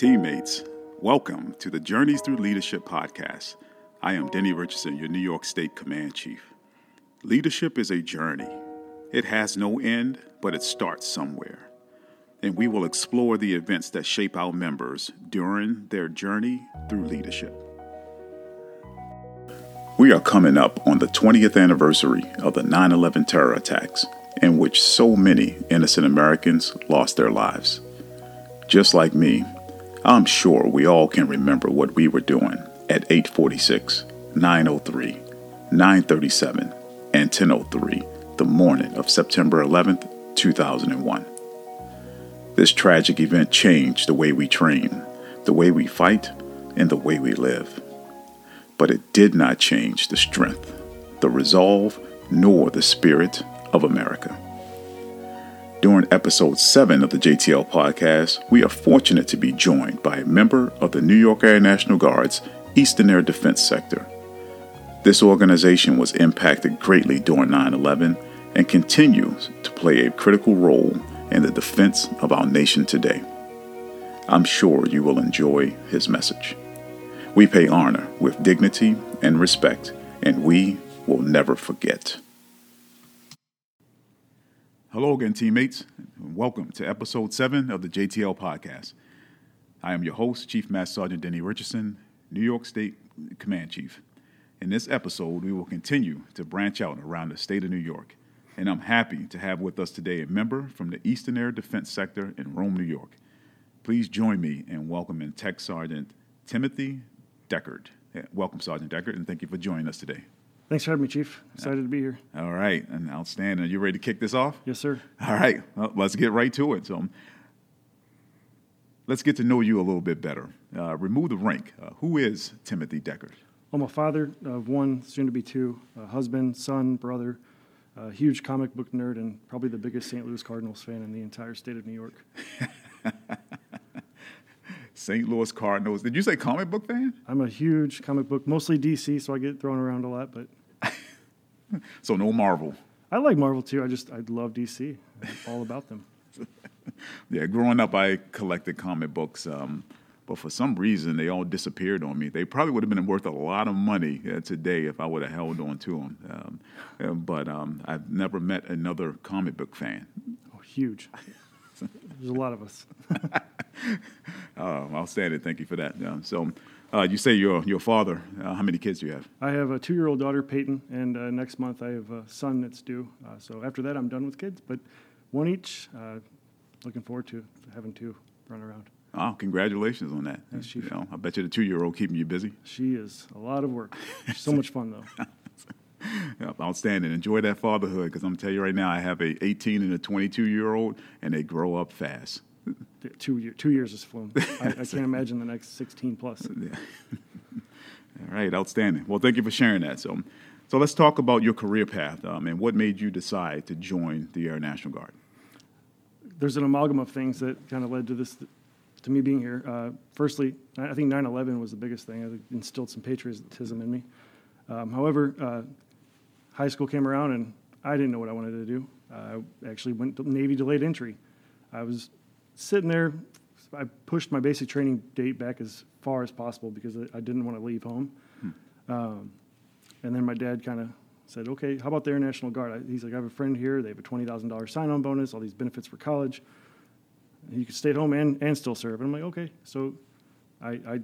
Teammates, welcome to the Journeys Through Leadership podcast. I am Denny Richardson, your New York State Command Chief. Leadership is a journey. It has no end, but it starts somewhere. And we will explore the events that shape our members during their journey through leadership. We are coming up on the 20th anniversary of the 9 11 terror attacks, in which so many innocent Americans lost their lives. Just like me, I'm sure we all can remember what we were doing at 846, 903, 937, and 1003 the morning of September 11th, 2001. This tragic event changed the way we train, the way we fight, and the way we live. But it did not change the strength, the resolve, nor the spirit of America. During episode 7 of the JTL podcast, we are fortunate to be joined by a member of the New York Air National Guard's Eastern Air Defense Sector. This organization was impacted greatly during 9 11 and continues to play a critical role in the defense of our nation today. I'm sure you will enjoy his message. We pay honor with dignity and respect, and we will never forget. Hello again, teammates, welcome to episode 7 of the JTL podcast. I am your host, Chief Master Sergeant Denny Richardson, New York State Command Chief. In this episode, we will continue to branch out around the state of New York, and I'm happy to have with us today a member from the Eastern Air Defense Sector in Rome, New York. Please join me in welcoming Tech Sergeant Timothy Deckard. Welcome, Sergeant Deckard, and thank you for joining us today. Thanks for having me, Chief. Excited to be here. All right, and outstanding. Are you ready to kick this off? Yes, sir. All right, well, let's get right to it. So, let's get to know you a little bit better. Uh, remove the rank. Uh, who is Timothy Deckard? I'm a father of one, soon to be two, a husband, son, brother, a huge comic book nerd, and probably the biggest St. Louis Cardinals fan in the entire state of New York. St. Louis Cardinals. Did you say comic book fan? I'm a huge comic book, mostly DC, so I get thrown around a lot, but So no Marvel. I like Marvel too. I just I love DC. I'm all about them. Yeah, growing up, I collected comic books, um, but for some reason, they all disappeared on me. They probably would have been worth a lot of money uh, today if I would have held on to them. Um, uh, but um, I've never met another comic book fan. Oh, huge. There's a lot of us. Uh, outstanding. Thank you for that. Yeah, so, uh, you say you're your father. Uh, how many kids do you have? I have a two-year-old daughter, Peyton, and uh, next month I have a son that's due. Uh, so after that, I'm done with kids, but one each. Uh, looking forward to having two run around. Oh, congratulations on that. Chief. You know, I bet you the two-year-old keeping you busy. She is a lot of work. so much fun though. Yeah, outstanding. Enjoy that fatherhood because I'm telling you right now, I have a 18 and a 22 year old, and they grow up fast. Two year, two years has flown. I, I can't imagine the next 16 plus. Yeah. All right, outstanding. Well, thank you for sharing that. So, so let's talk about your career path um, and what made you decide to join the Air National Guard. There's an amalgam of things that kind of led to this, to me being here. Uh, firstly, I think 9/11 was the biggest thing. It instilled some patriotism in me. Um, however, uh, high school came around and I didn't know what I wanted to do. Uh, I actually went to Navy delayed entry. I was sitting there. I pushed my basic training date back as far as possible because I, didn't want to leave home. Um, and then my dad kind of said, "Okay, how about the Air National Guard?" I, he's like, "I have a friend here. They have a twenty thousand dollars sign-on bonus, all these benefits for college. You can stay at home and, and still serve." And I'm like, "Okay." So I, I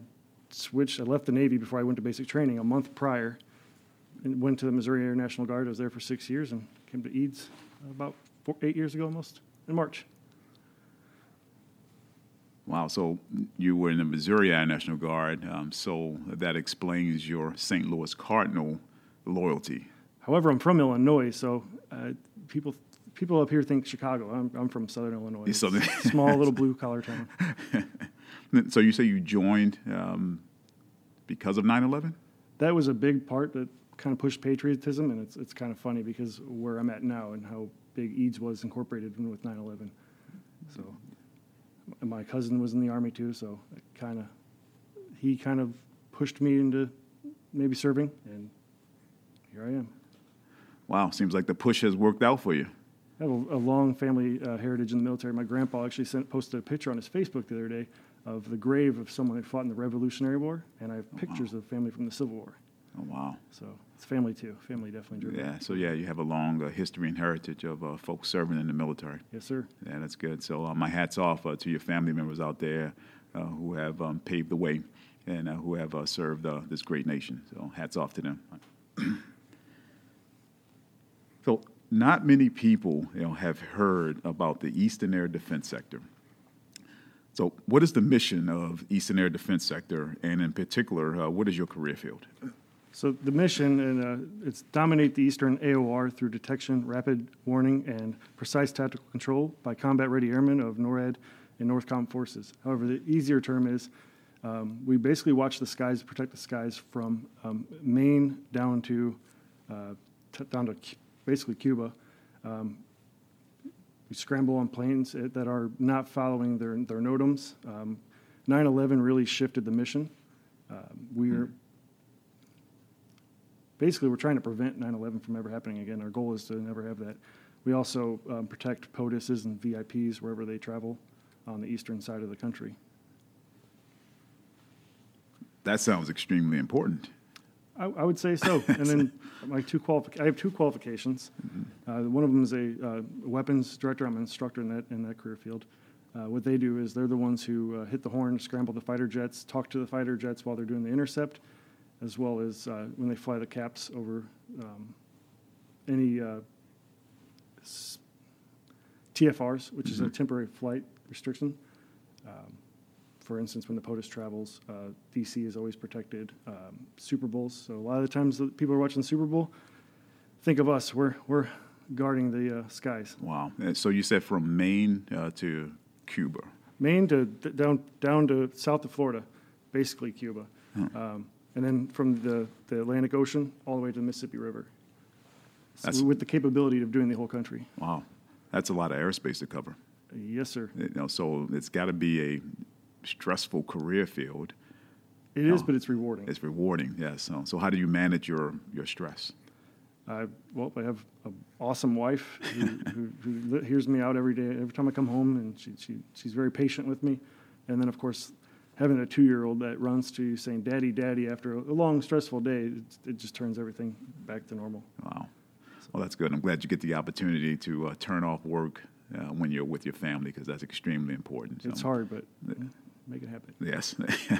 switched. I left the Navy before I went to basic training a month prior, and went to the Missouri Air National Guard. I was there for six years and came to EADS about four, eight years ago, almost in March. Wow, so you were in the Missouri Air National Guard, um, so that explains your St. Louis Cardinal loyalty. However, I'm from Illinois, so uh, people people up here think Chicago. I'm, I'm from Southern Illinois. Southern- It's a small little blue collar town. So you say you joined um, because of 9 11? That was a big part that kind of pushed patriotism, and it's it's kind of funny because where I'm at now and how big EADS was incorporated with 9/11. So my cousin was in the army too, so it kind of he kind of pushed me into maybe serving, and here I am. Wow, seems like the push has worked out for you. I have a, a long family uh, heritage in the military. My grandpa actually sent posted a picture on his Facebook the other day of the grave of someone that fought in the Revolutionary War, and I have pictures of family from the Civil War. Oh, wow. So it's family too. Family definitely driven. Yeah, so yeah, you have a long uh, history and heritage of uh, folks serving in the military. Yes, sir. Yeah, that's good. So uh, my hat's off uh, to your family members out there uh, who have um, paved the way and uh, who have uh, served uh, this great nation. So hats off to them. so not many people, you know, have heard about the Eastern Air Defense Sector. So, what is the mission of Eastern Air Defense Sector, and in particular, uh, what is your career field? So the mission, and uh, it's dominate the Eastern AOR through detection, rapid warning, and precise tactical control by combat-ready airmen of NORAD and NORTHCOM forces. However, the easier term is um, we basically watch the skies, protect the skies from um, Maine down to uh, t- down to Cu- basically Cuba. Um, we scramble on planes uh, that are not following their their NOTAMs. Um, 9/11 really shifted the mission. Um, we're basically we're trying to prevent 9/11 from ever happening again. Our goal is to never have that. We also um, protect POTUSs and VIPs wherever they travel on the eastern side of the country. That sounds extremely important. I, I would say so. and then my two qualific- I have two qualifications. Uh, one of them is a uh, weapons director. I'm an instructor in that in that career field. Uh, what they do is they're the ones who uh, hit the horn, scramble the fighter jets, talk to the fighter jets while they're doing the intercept, as well as uh, when they fly the caps over um, any uh, s- TFRs, which is a temporary flight restriction. Um, for instance, when the POTUS travels, uh, DC is always protected. Um, Super Bowls, so a lot of the times that people are watching the Super Bowl, think of us. We're we're guarding the uh, skies. Wow. And so you said from Maine uh, to Cuba. Maine to d- down down to south of Florida, basically Cuba, um, and then from the, the Atlantic Ocean all the way to the Mississippi River. So That's- with the capability of doing the whole country. Wow. That's a lot of airspace to cover. Yes, sir. You know, so it's got to be a stressful career field. It is, but it's rewarding. It's rewarding, yes. So, so how do you manage your, your stress? I, well, I have an awesome wife who, who, who li- hears me out every day, every time I come home, and she, she, she's very patient with me. And then, of course, having a two year old that runs to you saying, Daddy, Daddy, after a long, stressful day, it, it just turns everything back to normal. Wow. Well, that's good. I'm glad you get the opportunity to uh, turn off work uh, when you're with your family because that's extremely important. It's hard, but eh, make it happen. Yes.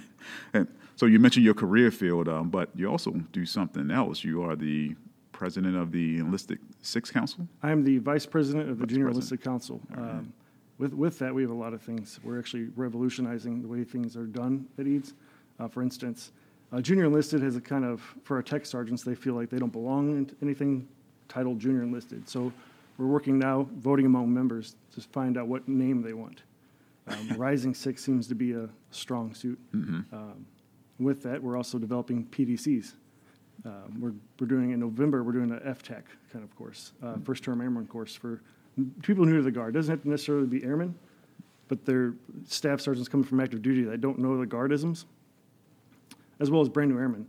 and so you mentioned your career field, um, but you also do something else. You are the president of the Enlisted Six Council. I am the vice president of the Vice Junior president. Enlisted Council. Um, with, with that, we have a lot of things. We're actually revolutionizing the way things are done at EADS. Uh, for instance, uh, Junior Enlisted has a kind of, for our tech sergeants, they feel like they don't belong in anything titled Junior Enlisted. So we're working now, voting among members to find out what name they want. Um, Rising Six seems to be a strong suit. Um, with that, we're also developing PDCs. Um, we're, we're doing in November, we're doing an FTAC kind of course, uh, first term airman course for people new to the Guard. Doesn't have to necessarily be airmen, but they're staff sergeants coming from active duty that don't know the Guardisms, as well as brand new airmen.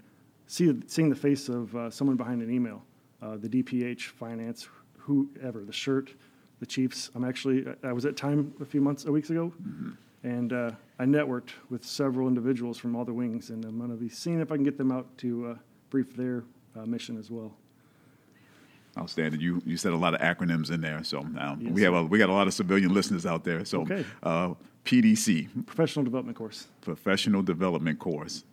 See, seeing the face of uh, someone behind an email, uh, the DPH, finance, whoever, the shirt, the Chiefs. I'm actually, I was at Time a few months, a weeks ago, and uh, I networked with several individuals from all the wings, and I'm going to be seeing if I can get them out to uh, brief their uh, mission as well. Outstanding. You you said a lot of acronyms in there, so um, Yes, we have a, we got a lot of civilian listeners out there. So Okay. uh, PDC, Professional development course. Professional Development Course.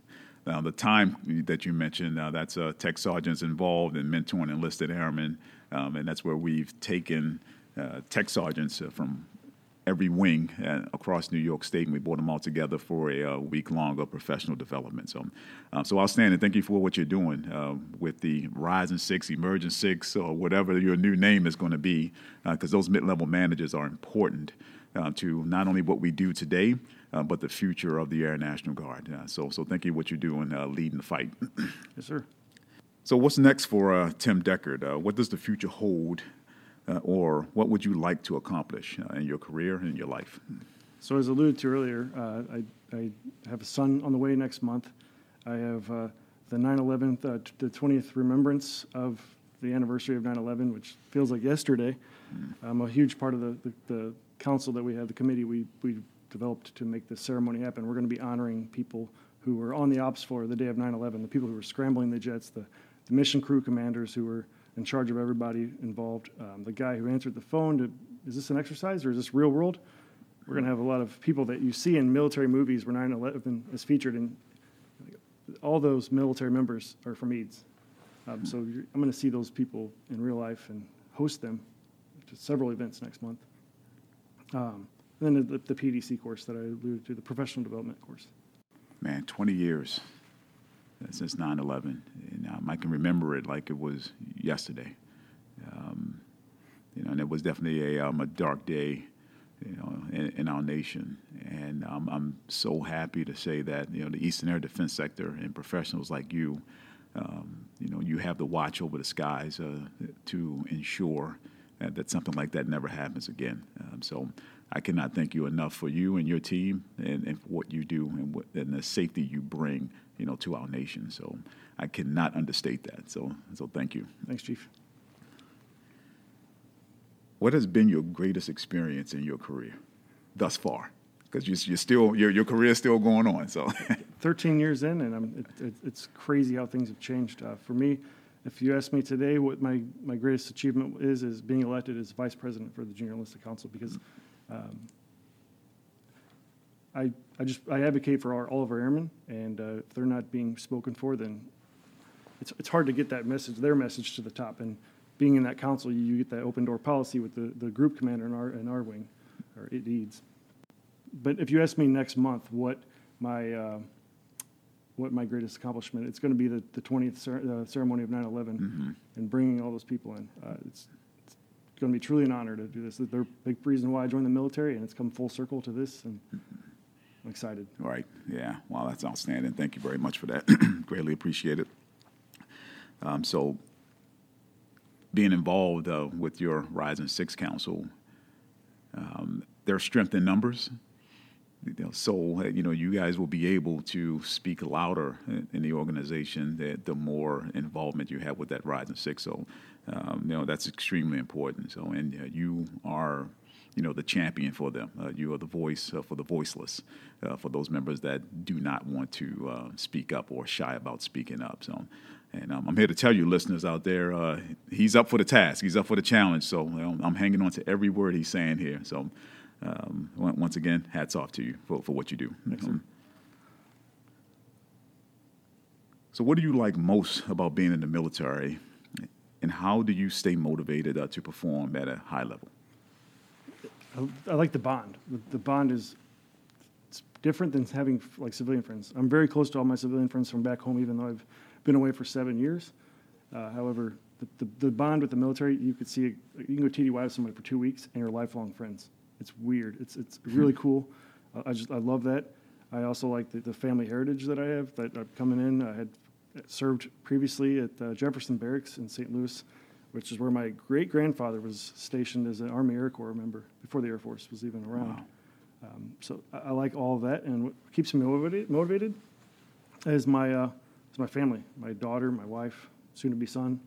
Now, the time that you mentioned, uh, that's uh, tech sergeants involved in mentoring enlisted airmen, um, and that's where we've taken uh, tech sergeants uh, from every wing uh, across New York State, and we brought them all together for a uh, week long of professional development. So, uh, so outstanding. Thank you for what you're doing uh, with the Rising Six, Emerging Six, or whatever your new name is going to be, because those mid-level managers are important uh, to not only what we do today, uh, but the future of the Air National Guard. Uh, so, so thank you for what you're doing, uh, leading the fight. Yes, sir. so, what's next for uh, Tim Deckard? Uh, what does the future hold, uh, or what would you like to accomplish uh, in your career and in your life? So as alluded to earlier, uh, I, I have a son on the way next month. I have uh, the 9/11, uh, t- the 20th remembrance of the anniversary of 9/11, which feels like yesterday. I'm a huge part of the, the, the council that we have, the committee. We we developed to make this ceremony happen. We're going to be honoring people who were on the ops floor the day of 9/11, the people who were scrambling the jets, the, the mission crew commanders who were in charge of everybody involved, um, the guy who answered the phone to, is this an exercise or is this real world? We're going to have a lot of people that you see in military movies where 9/11 is featured, and all those military members are from EADS. Um, so I'm going to see those people in real life and host them to several events next month. Um, then the, the PDC course that I alluded to, the professional development course. Man, 20 years since 9 11. And um, I can remember it like it was yesterday. Um, you know, and it was definitely a, um, a dark day, you know, in, in our nation. And um, I'm so happy to say that, you know, the Eastern Air Defense Sector and professionals like you, um, you know, you have the watch over the skies uh, to ensure that, that, something like that never happens again. Um, so I cannot thank you enough for you and your team and, and what you do and, what, and the safety you bring, you know, to our nation. So I cannot understate that. So, so thank you. Thanks, Chief. What has been your greatest experience in your career thus far? Because you're, you're, still your your career is still going on. So, 13 years in, and it, it, it's crazy how things have changed. Uh, for me, if you ask me today what my, my greatest achievement is, is being elected as vice president for the Junior Enlisted Council because um, I, I just I advocate for our, all of our airmen, and uh, if they're not being spoken for, then it's, it's hard to get that message, their message, to the top. And being in that council, you, you get that open door policy with the, the group commander in our in our wing, or it needs. But if you ask me next month what my uh, what my greatest accomplishment, it's going to be the, the 20th cer- uh, ceremony of 9/11 mm-hmm. and bringing all those people in. Uh, it's going to be truly an honor to do this. A big reason why I joined the military, and it's come full circle to this, and I'm excited. Right. Yeah. Wow, that's outstanding. Thank you very much for that. Greatly appreciate it. Um, so, being involved uh, with your Rising Six Council, um, there's strength in numbers. You know, so you know you guys will be able to speak louder in, the organization the, the more involvement you have with that Rising Six. So um, you know that's extremely important. So and uh, you are you know the champion for them. Uh, you are the voice uh, for the voiceless, uh, for those members that do not want to uh, speak up or shy about speaking up. So, and um, I'm here to tell you, listeners out there, uh, he's up for the task. He's up for the challenge. So you know, I'm hanging on to every word he's saying here. So, um, once again, hats off to you for, for what you do. Um, so, what do you like most about being in the military, and how do you stay motivated uh, to perform at a high level? I, I like the bond. The, the bond is it's different than having like civilian friends. I'm very close to all my civilian friends from back home, even though I've been away for seven years. Uh, however, the, the, the, bond with the military, you could see, you can go TDY with somebody for two weeks and you're lifelong friends. It's weird. It's, it's really cool. Uh, I just, I love that. I also like the, the family heritage that I have that I'm coming in. I had served previously at uh, Jefferson Barracks in St. Louis, which is where my great grandfather was stationed as an Army Air Corps member before the Air Force was even around. Wow. Um, so I, I, like all of that, and what keeps me motivated, motivated is my uh, is my family, my daughter, my wife, soon to be son.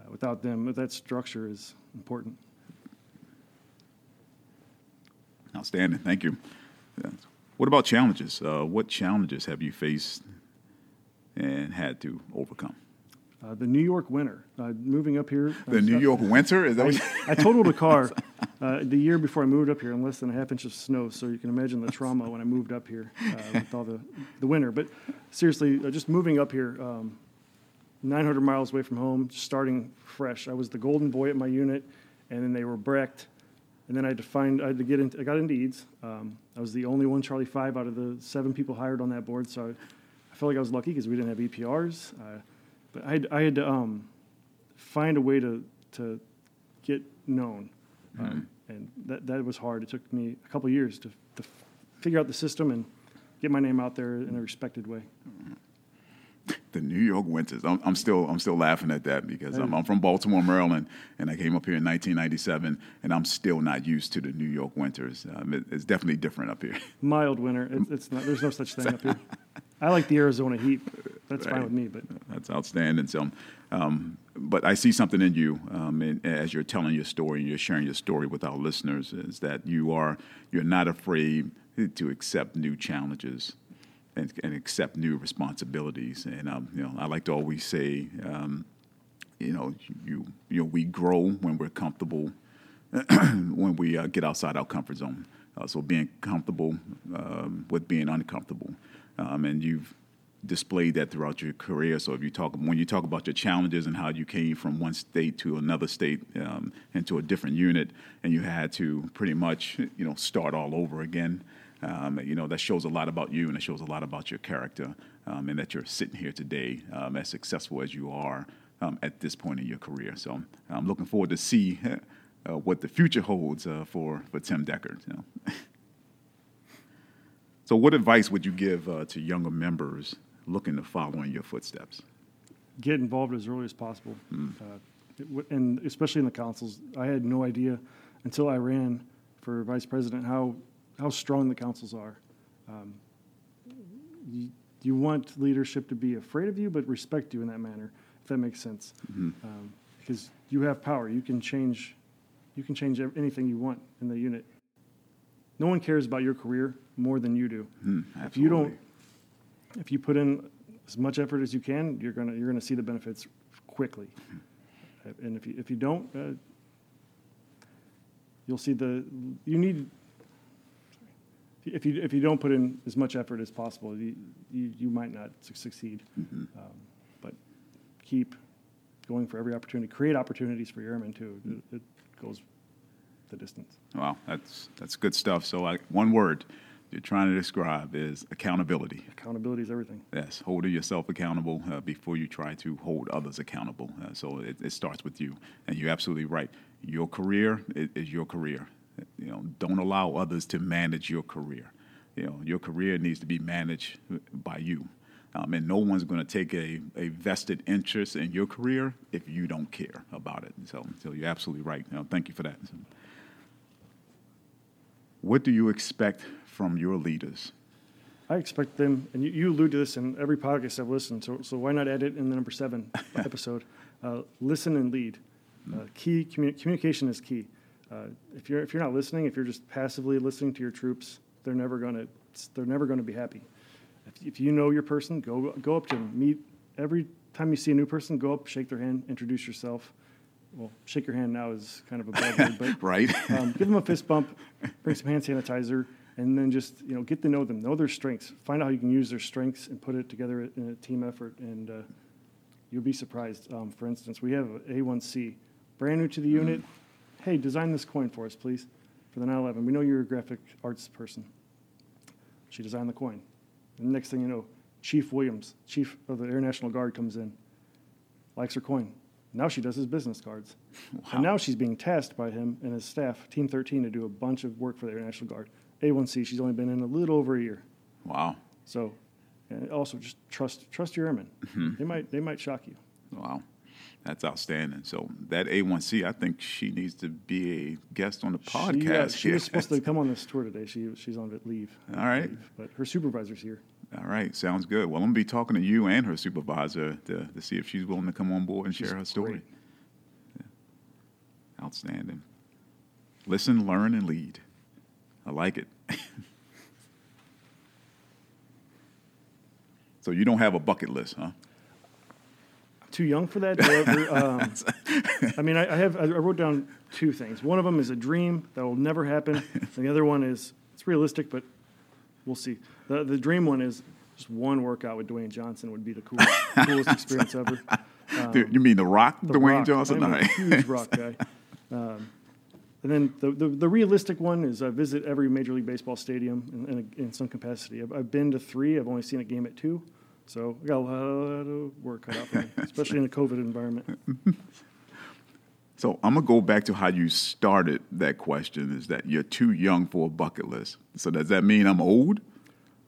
Uh, without them, that structure is important. Outstanding. Thank you. What about challenges? Uh, what challenges have you faced and had to overcome? Uh, the New York winter. Uh, moving up here. The New York winter? Is that I, I totaled a car uh, the year before I moved up here in less than a half inch of snow, so you can imagine the trauma when I moved up here uh, with all the, the winter. But seriously, uh, just moving up here, um, 900 miles away from home, starting fresh. I was the golden boy at my unit, and then they were wrecked. And then I had to find, I had to get into, I got into EADS. Um, I was the only one Charlie 5 out of the seven people hired on that board, so I, I felt like I was lucky because we didn't have EPRs. Uh, but I had, I had to um, find a way to, to get known. Um, mm-hmm. and that, that was hard. It took me a couple years to, to figure out the system and get my name out there in a respected way. The New York winters. I'm, I'm still I'm still laughing at that because I'm, I'm, from Baltimore, Maryland, and I came up here in 1997, and I'm still not used to the New York winters. Um, it, it's definitely different up here. Mild winter. It, it's not, there's no such thing up here. I like the Arizona heat. That's right. fine with me. But that's outstanding. So, um, but I see something in you um, in, as you're telling your story, and you're sharing your story with our listeners, is that you are you're not afraid to accept new challenges and, and accept new responsibilities. And um, you know, I like to always say, um, you know, you you know, we grow when we're comfortable, when we uh, get outside our comfort zone. Uh, so being comfortable um, with being uncomfortable, um, and you've displayed that throughout your career. So if you talk when you talk about your challenges and how you came from one state to another state um, into a different unit, and you had to pretty much you know start all over again. Um, you know that shows a lot about you, and it shows a lot about your character, um, and that you're sitting here today um, as successful as you are um, at this point in your career. So I'm looking forward to see uh, what the future holds uh, for for Tim Deckard. You know? so, what advice would you give uh, to younger members looking to follow in your footsteps? Get involved as early as possible, mm. it, and especially in the councils. I had no idea until I ran for vice president how how strong the councils are. Um, you, you, want leadership to be afraid of you, but respect you in that manner, if that makes sense. Mm-hmm. Um, because you have power, you can change, you can change anything you want in the unit. No one cares about your career more than you do. Mm, if you don't if you put in as much effort as you can, you're gonna you're gonna see the benefits quickly. And if you if you don't, uh, you'll see the you need. If you if you don't put in as much effort as possible, you you, you might not succeed. Mm-hmm. Um, but keep going for every opportunity. Create opportunities for your airmen too. It, it goes the distance. Wow, that's that's good stuff. So, like one word you're trying to describe is accountability. Accountability is everything. Yes, holding yourself accountable uh, before you try to hold others accountable. Uh, so it, it, starts with you, and you're absolutely right. Your career is, is, your career. You know, don't allow others to manage your career. You know, your career needs to be managed by you. Um, and no one's going to take a, a vested interest in your career if you don't care about it. So, so you're absolutely right. You know, thank you for that. What do you expect from your leaders? I expect them, and you, you allude to this in every podcast I've listened. So, so why not add it in the number seven episode? Uh, listen and lead. Uh, key communi- communication is key. Uh, if you're if you're not listening, if you're just passively listening to your troops, they're never gonna they're never gonna be happy. If, if you know your person, go go up to them. Meet every time you see a new person. Go up, shake their hand, introduce yourself. Well, shake your hand now is kind of a bad word, but right. um, give them a fist bump, bring some hand sanitizer and then just you know get to know them, know their strengths, find out how you can use their strengths and put it together in a team effort, and uh, you'll be surprised. Um, for instance, we have A1C, brand new to the unit. Hey, design this coin for us, please, for the 911. We know you're a graphic arts person. She designed the coin. And the next thing you know, Chief Williams, Chief of the Air National Guard, comes in, likes her coin. Now she does his business cards. Wow. And now she's being tasked by him and his staff, Team 13, to do a bunch of work for the Air National Guard. A1C. She's only been in a little over a year. Wow. So, and also just trust trust your airmen. Mm-hmm. They might they might shock you. Wow. That's outstanding. So that A1C, I think she needs to be a guest on the podcast. She, uh, she was supposed to come on this tour today. She she's on leave. All right. Leave, but her supervisor's here. All right, sounds good. Well, I'm gonna be talking to you and her supervisor to, to see if she's willing to come on board and she's share her story. Yeah. Outstanding. Listen, learn, and lead. I like it. so you don't have a bucket list, huh? Too young for that. However, um, I mean, I, I, have. I wrote down two things. One of them is a dream that will never happen. and the other one is it's realistic, but we'll see. The the dream one is just one workout with Dwayne Johnson would be the coolest, coolest experience ever. Um, you mean the Rock, the Dwayne rock. Johnson? I'm a huge Rock guy. Um, and then the, the, the, realistic one is I visit every Major League Baseball stadium in, in, in, some capacity. I've, I've been to three. I've only seen a game at two. So I got a lot of work cut out for me, especially in a COVID environment. So I'm gonna go back to how you started that question. Is that you're too young for a bucket list? So does that mean I'm old?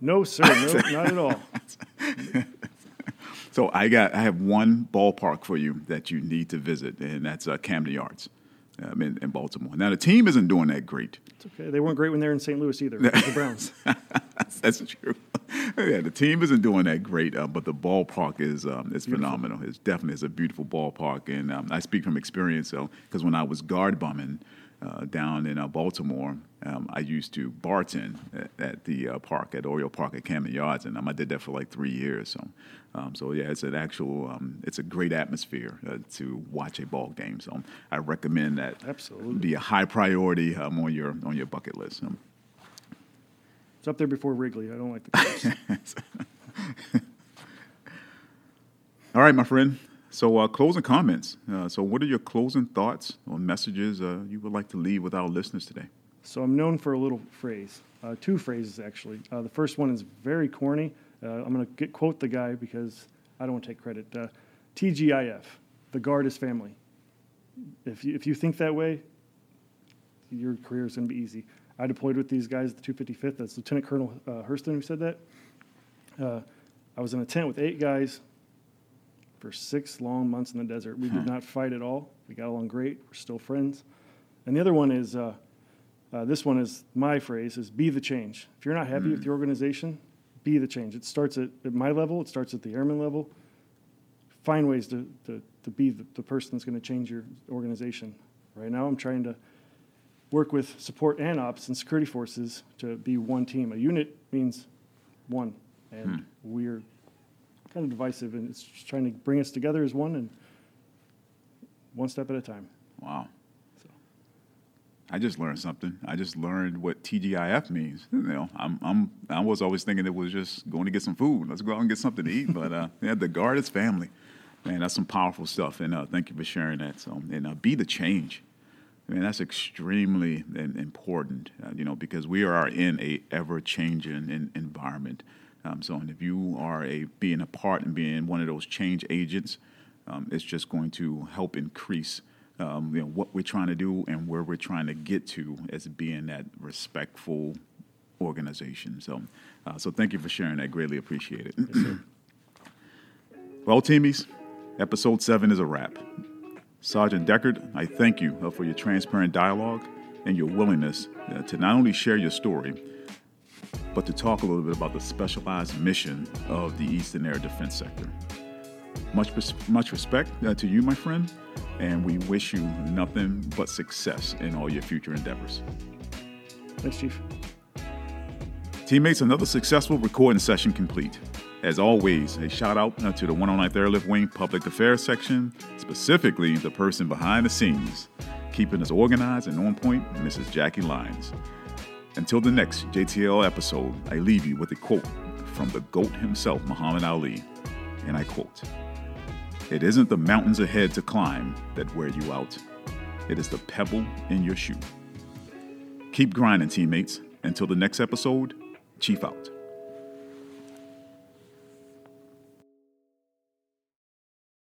No, sir. No, not at all. so I got I have one ballpark for you that you need to visit, and that's uh, Camden Yards um, in, in, Baltimore. Now the team isn't doing that great. It's okay. They weren't great when they were in St. Louis either. the Browns. That's true. yeah, the team isn't doing that great, uh, but the ballpark is um, is phenomenal. It's definitely it's a beautiful ballpark, and um, I speak from experience. So because when I was guard bumming. uh, down in uh, Baltimore, um, I used to bartend at, at the uh, park at Oriole Park at Camden Yards, and um, I did that for like three years. So, um, so yeah, it's an actual, um, it's a great atmosphere uh, to watch a ball game. So, I recommend that Absolutely. be a high priority um, on your on your bucket list. It's up there before Wrigley. I don't like the Cubs. All right, my friend. So, uh, closing comments. Uh, so, what are your closing thoughts or messages uh, you would like to leave with our listeners today? So I'm known for a little phrase, uh, two phrases actually. Uh, the first one is very corny. Uh, I'm going to quote the guy because I don't want to take credit. Uh, TGIF, the guard is family. If you, if you think that way, your career is going to be easy. I deployed with these guys at the 255th. That's Lieutenant Colonel uh, Hurston who said that. Uh, I was in a tent with eight guys for six long months in the desert. We did not fight at all. We got along great. We're still friends. And the other one is uh, uh, this one is my phrase is be the change. If you're not happy with your organization, be the change. It starts at, at my level. It starts at the airman level. Find ways to, to, to be the, the person that's going to change your organization. Right now, I'm trying to work with support and ops and security forces to be one team. A unit means one, and we're kind of divisive, and it's just trying to bring us together as one and one step at a time. Wow. So. I just learned something. I just learned what TGIF means. You know, I'm, I'm, I was always thinking it was just going to get some food. Let's go out and get something to eat. But uh, yeah, the guard is family. Man, that's some powerful stuff. And uh, thank you for sharing that. So, and uh, be the change. I mean, that's extremely important, uh, you know, because we are in a ever-changing environment. Um, so, and if you are a being a part and being one of those change agents, um, it's just going to help increase, um, you know, what we're trying to do and where we're trying to get to as being that respectful organization. So, uh, so thank you for sharing that. Greatly appreciate it. well, teamies, episode seven is a wrap. Sergeant Deckard, I thank you uh, for your transparent dialogue and your willingness uh, to not only share your story, but to talk a little bit about the specialized mission of the Eastern Air Defense Sector. Much, much respect uh, to you, my friend, and we wish you nothing but success in all your future endeavors. Thanks, Chief. Teammates, another successful recording session complete. As always, a shout out to the 109th Airlift Wing Public Affairs section, specifically the person behind the scenes, keeping us organized and on point, Mrs. Jackie Lyons. Until the next JTL episode, I leave you with a quote from the GOAT himself, Muhammad Ali. And I quote It isn't the mountains ahead to climb that wear you out, it is the pebble in your shoe. Keep grinding, teammates. Until the next episode, Chief out.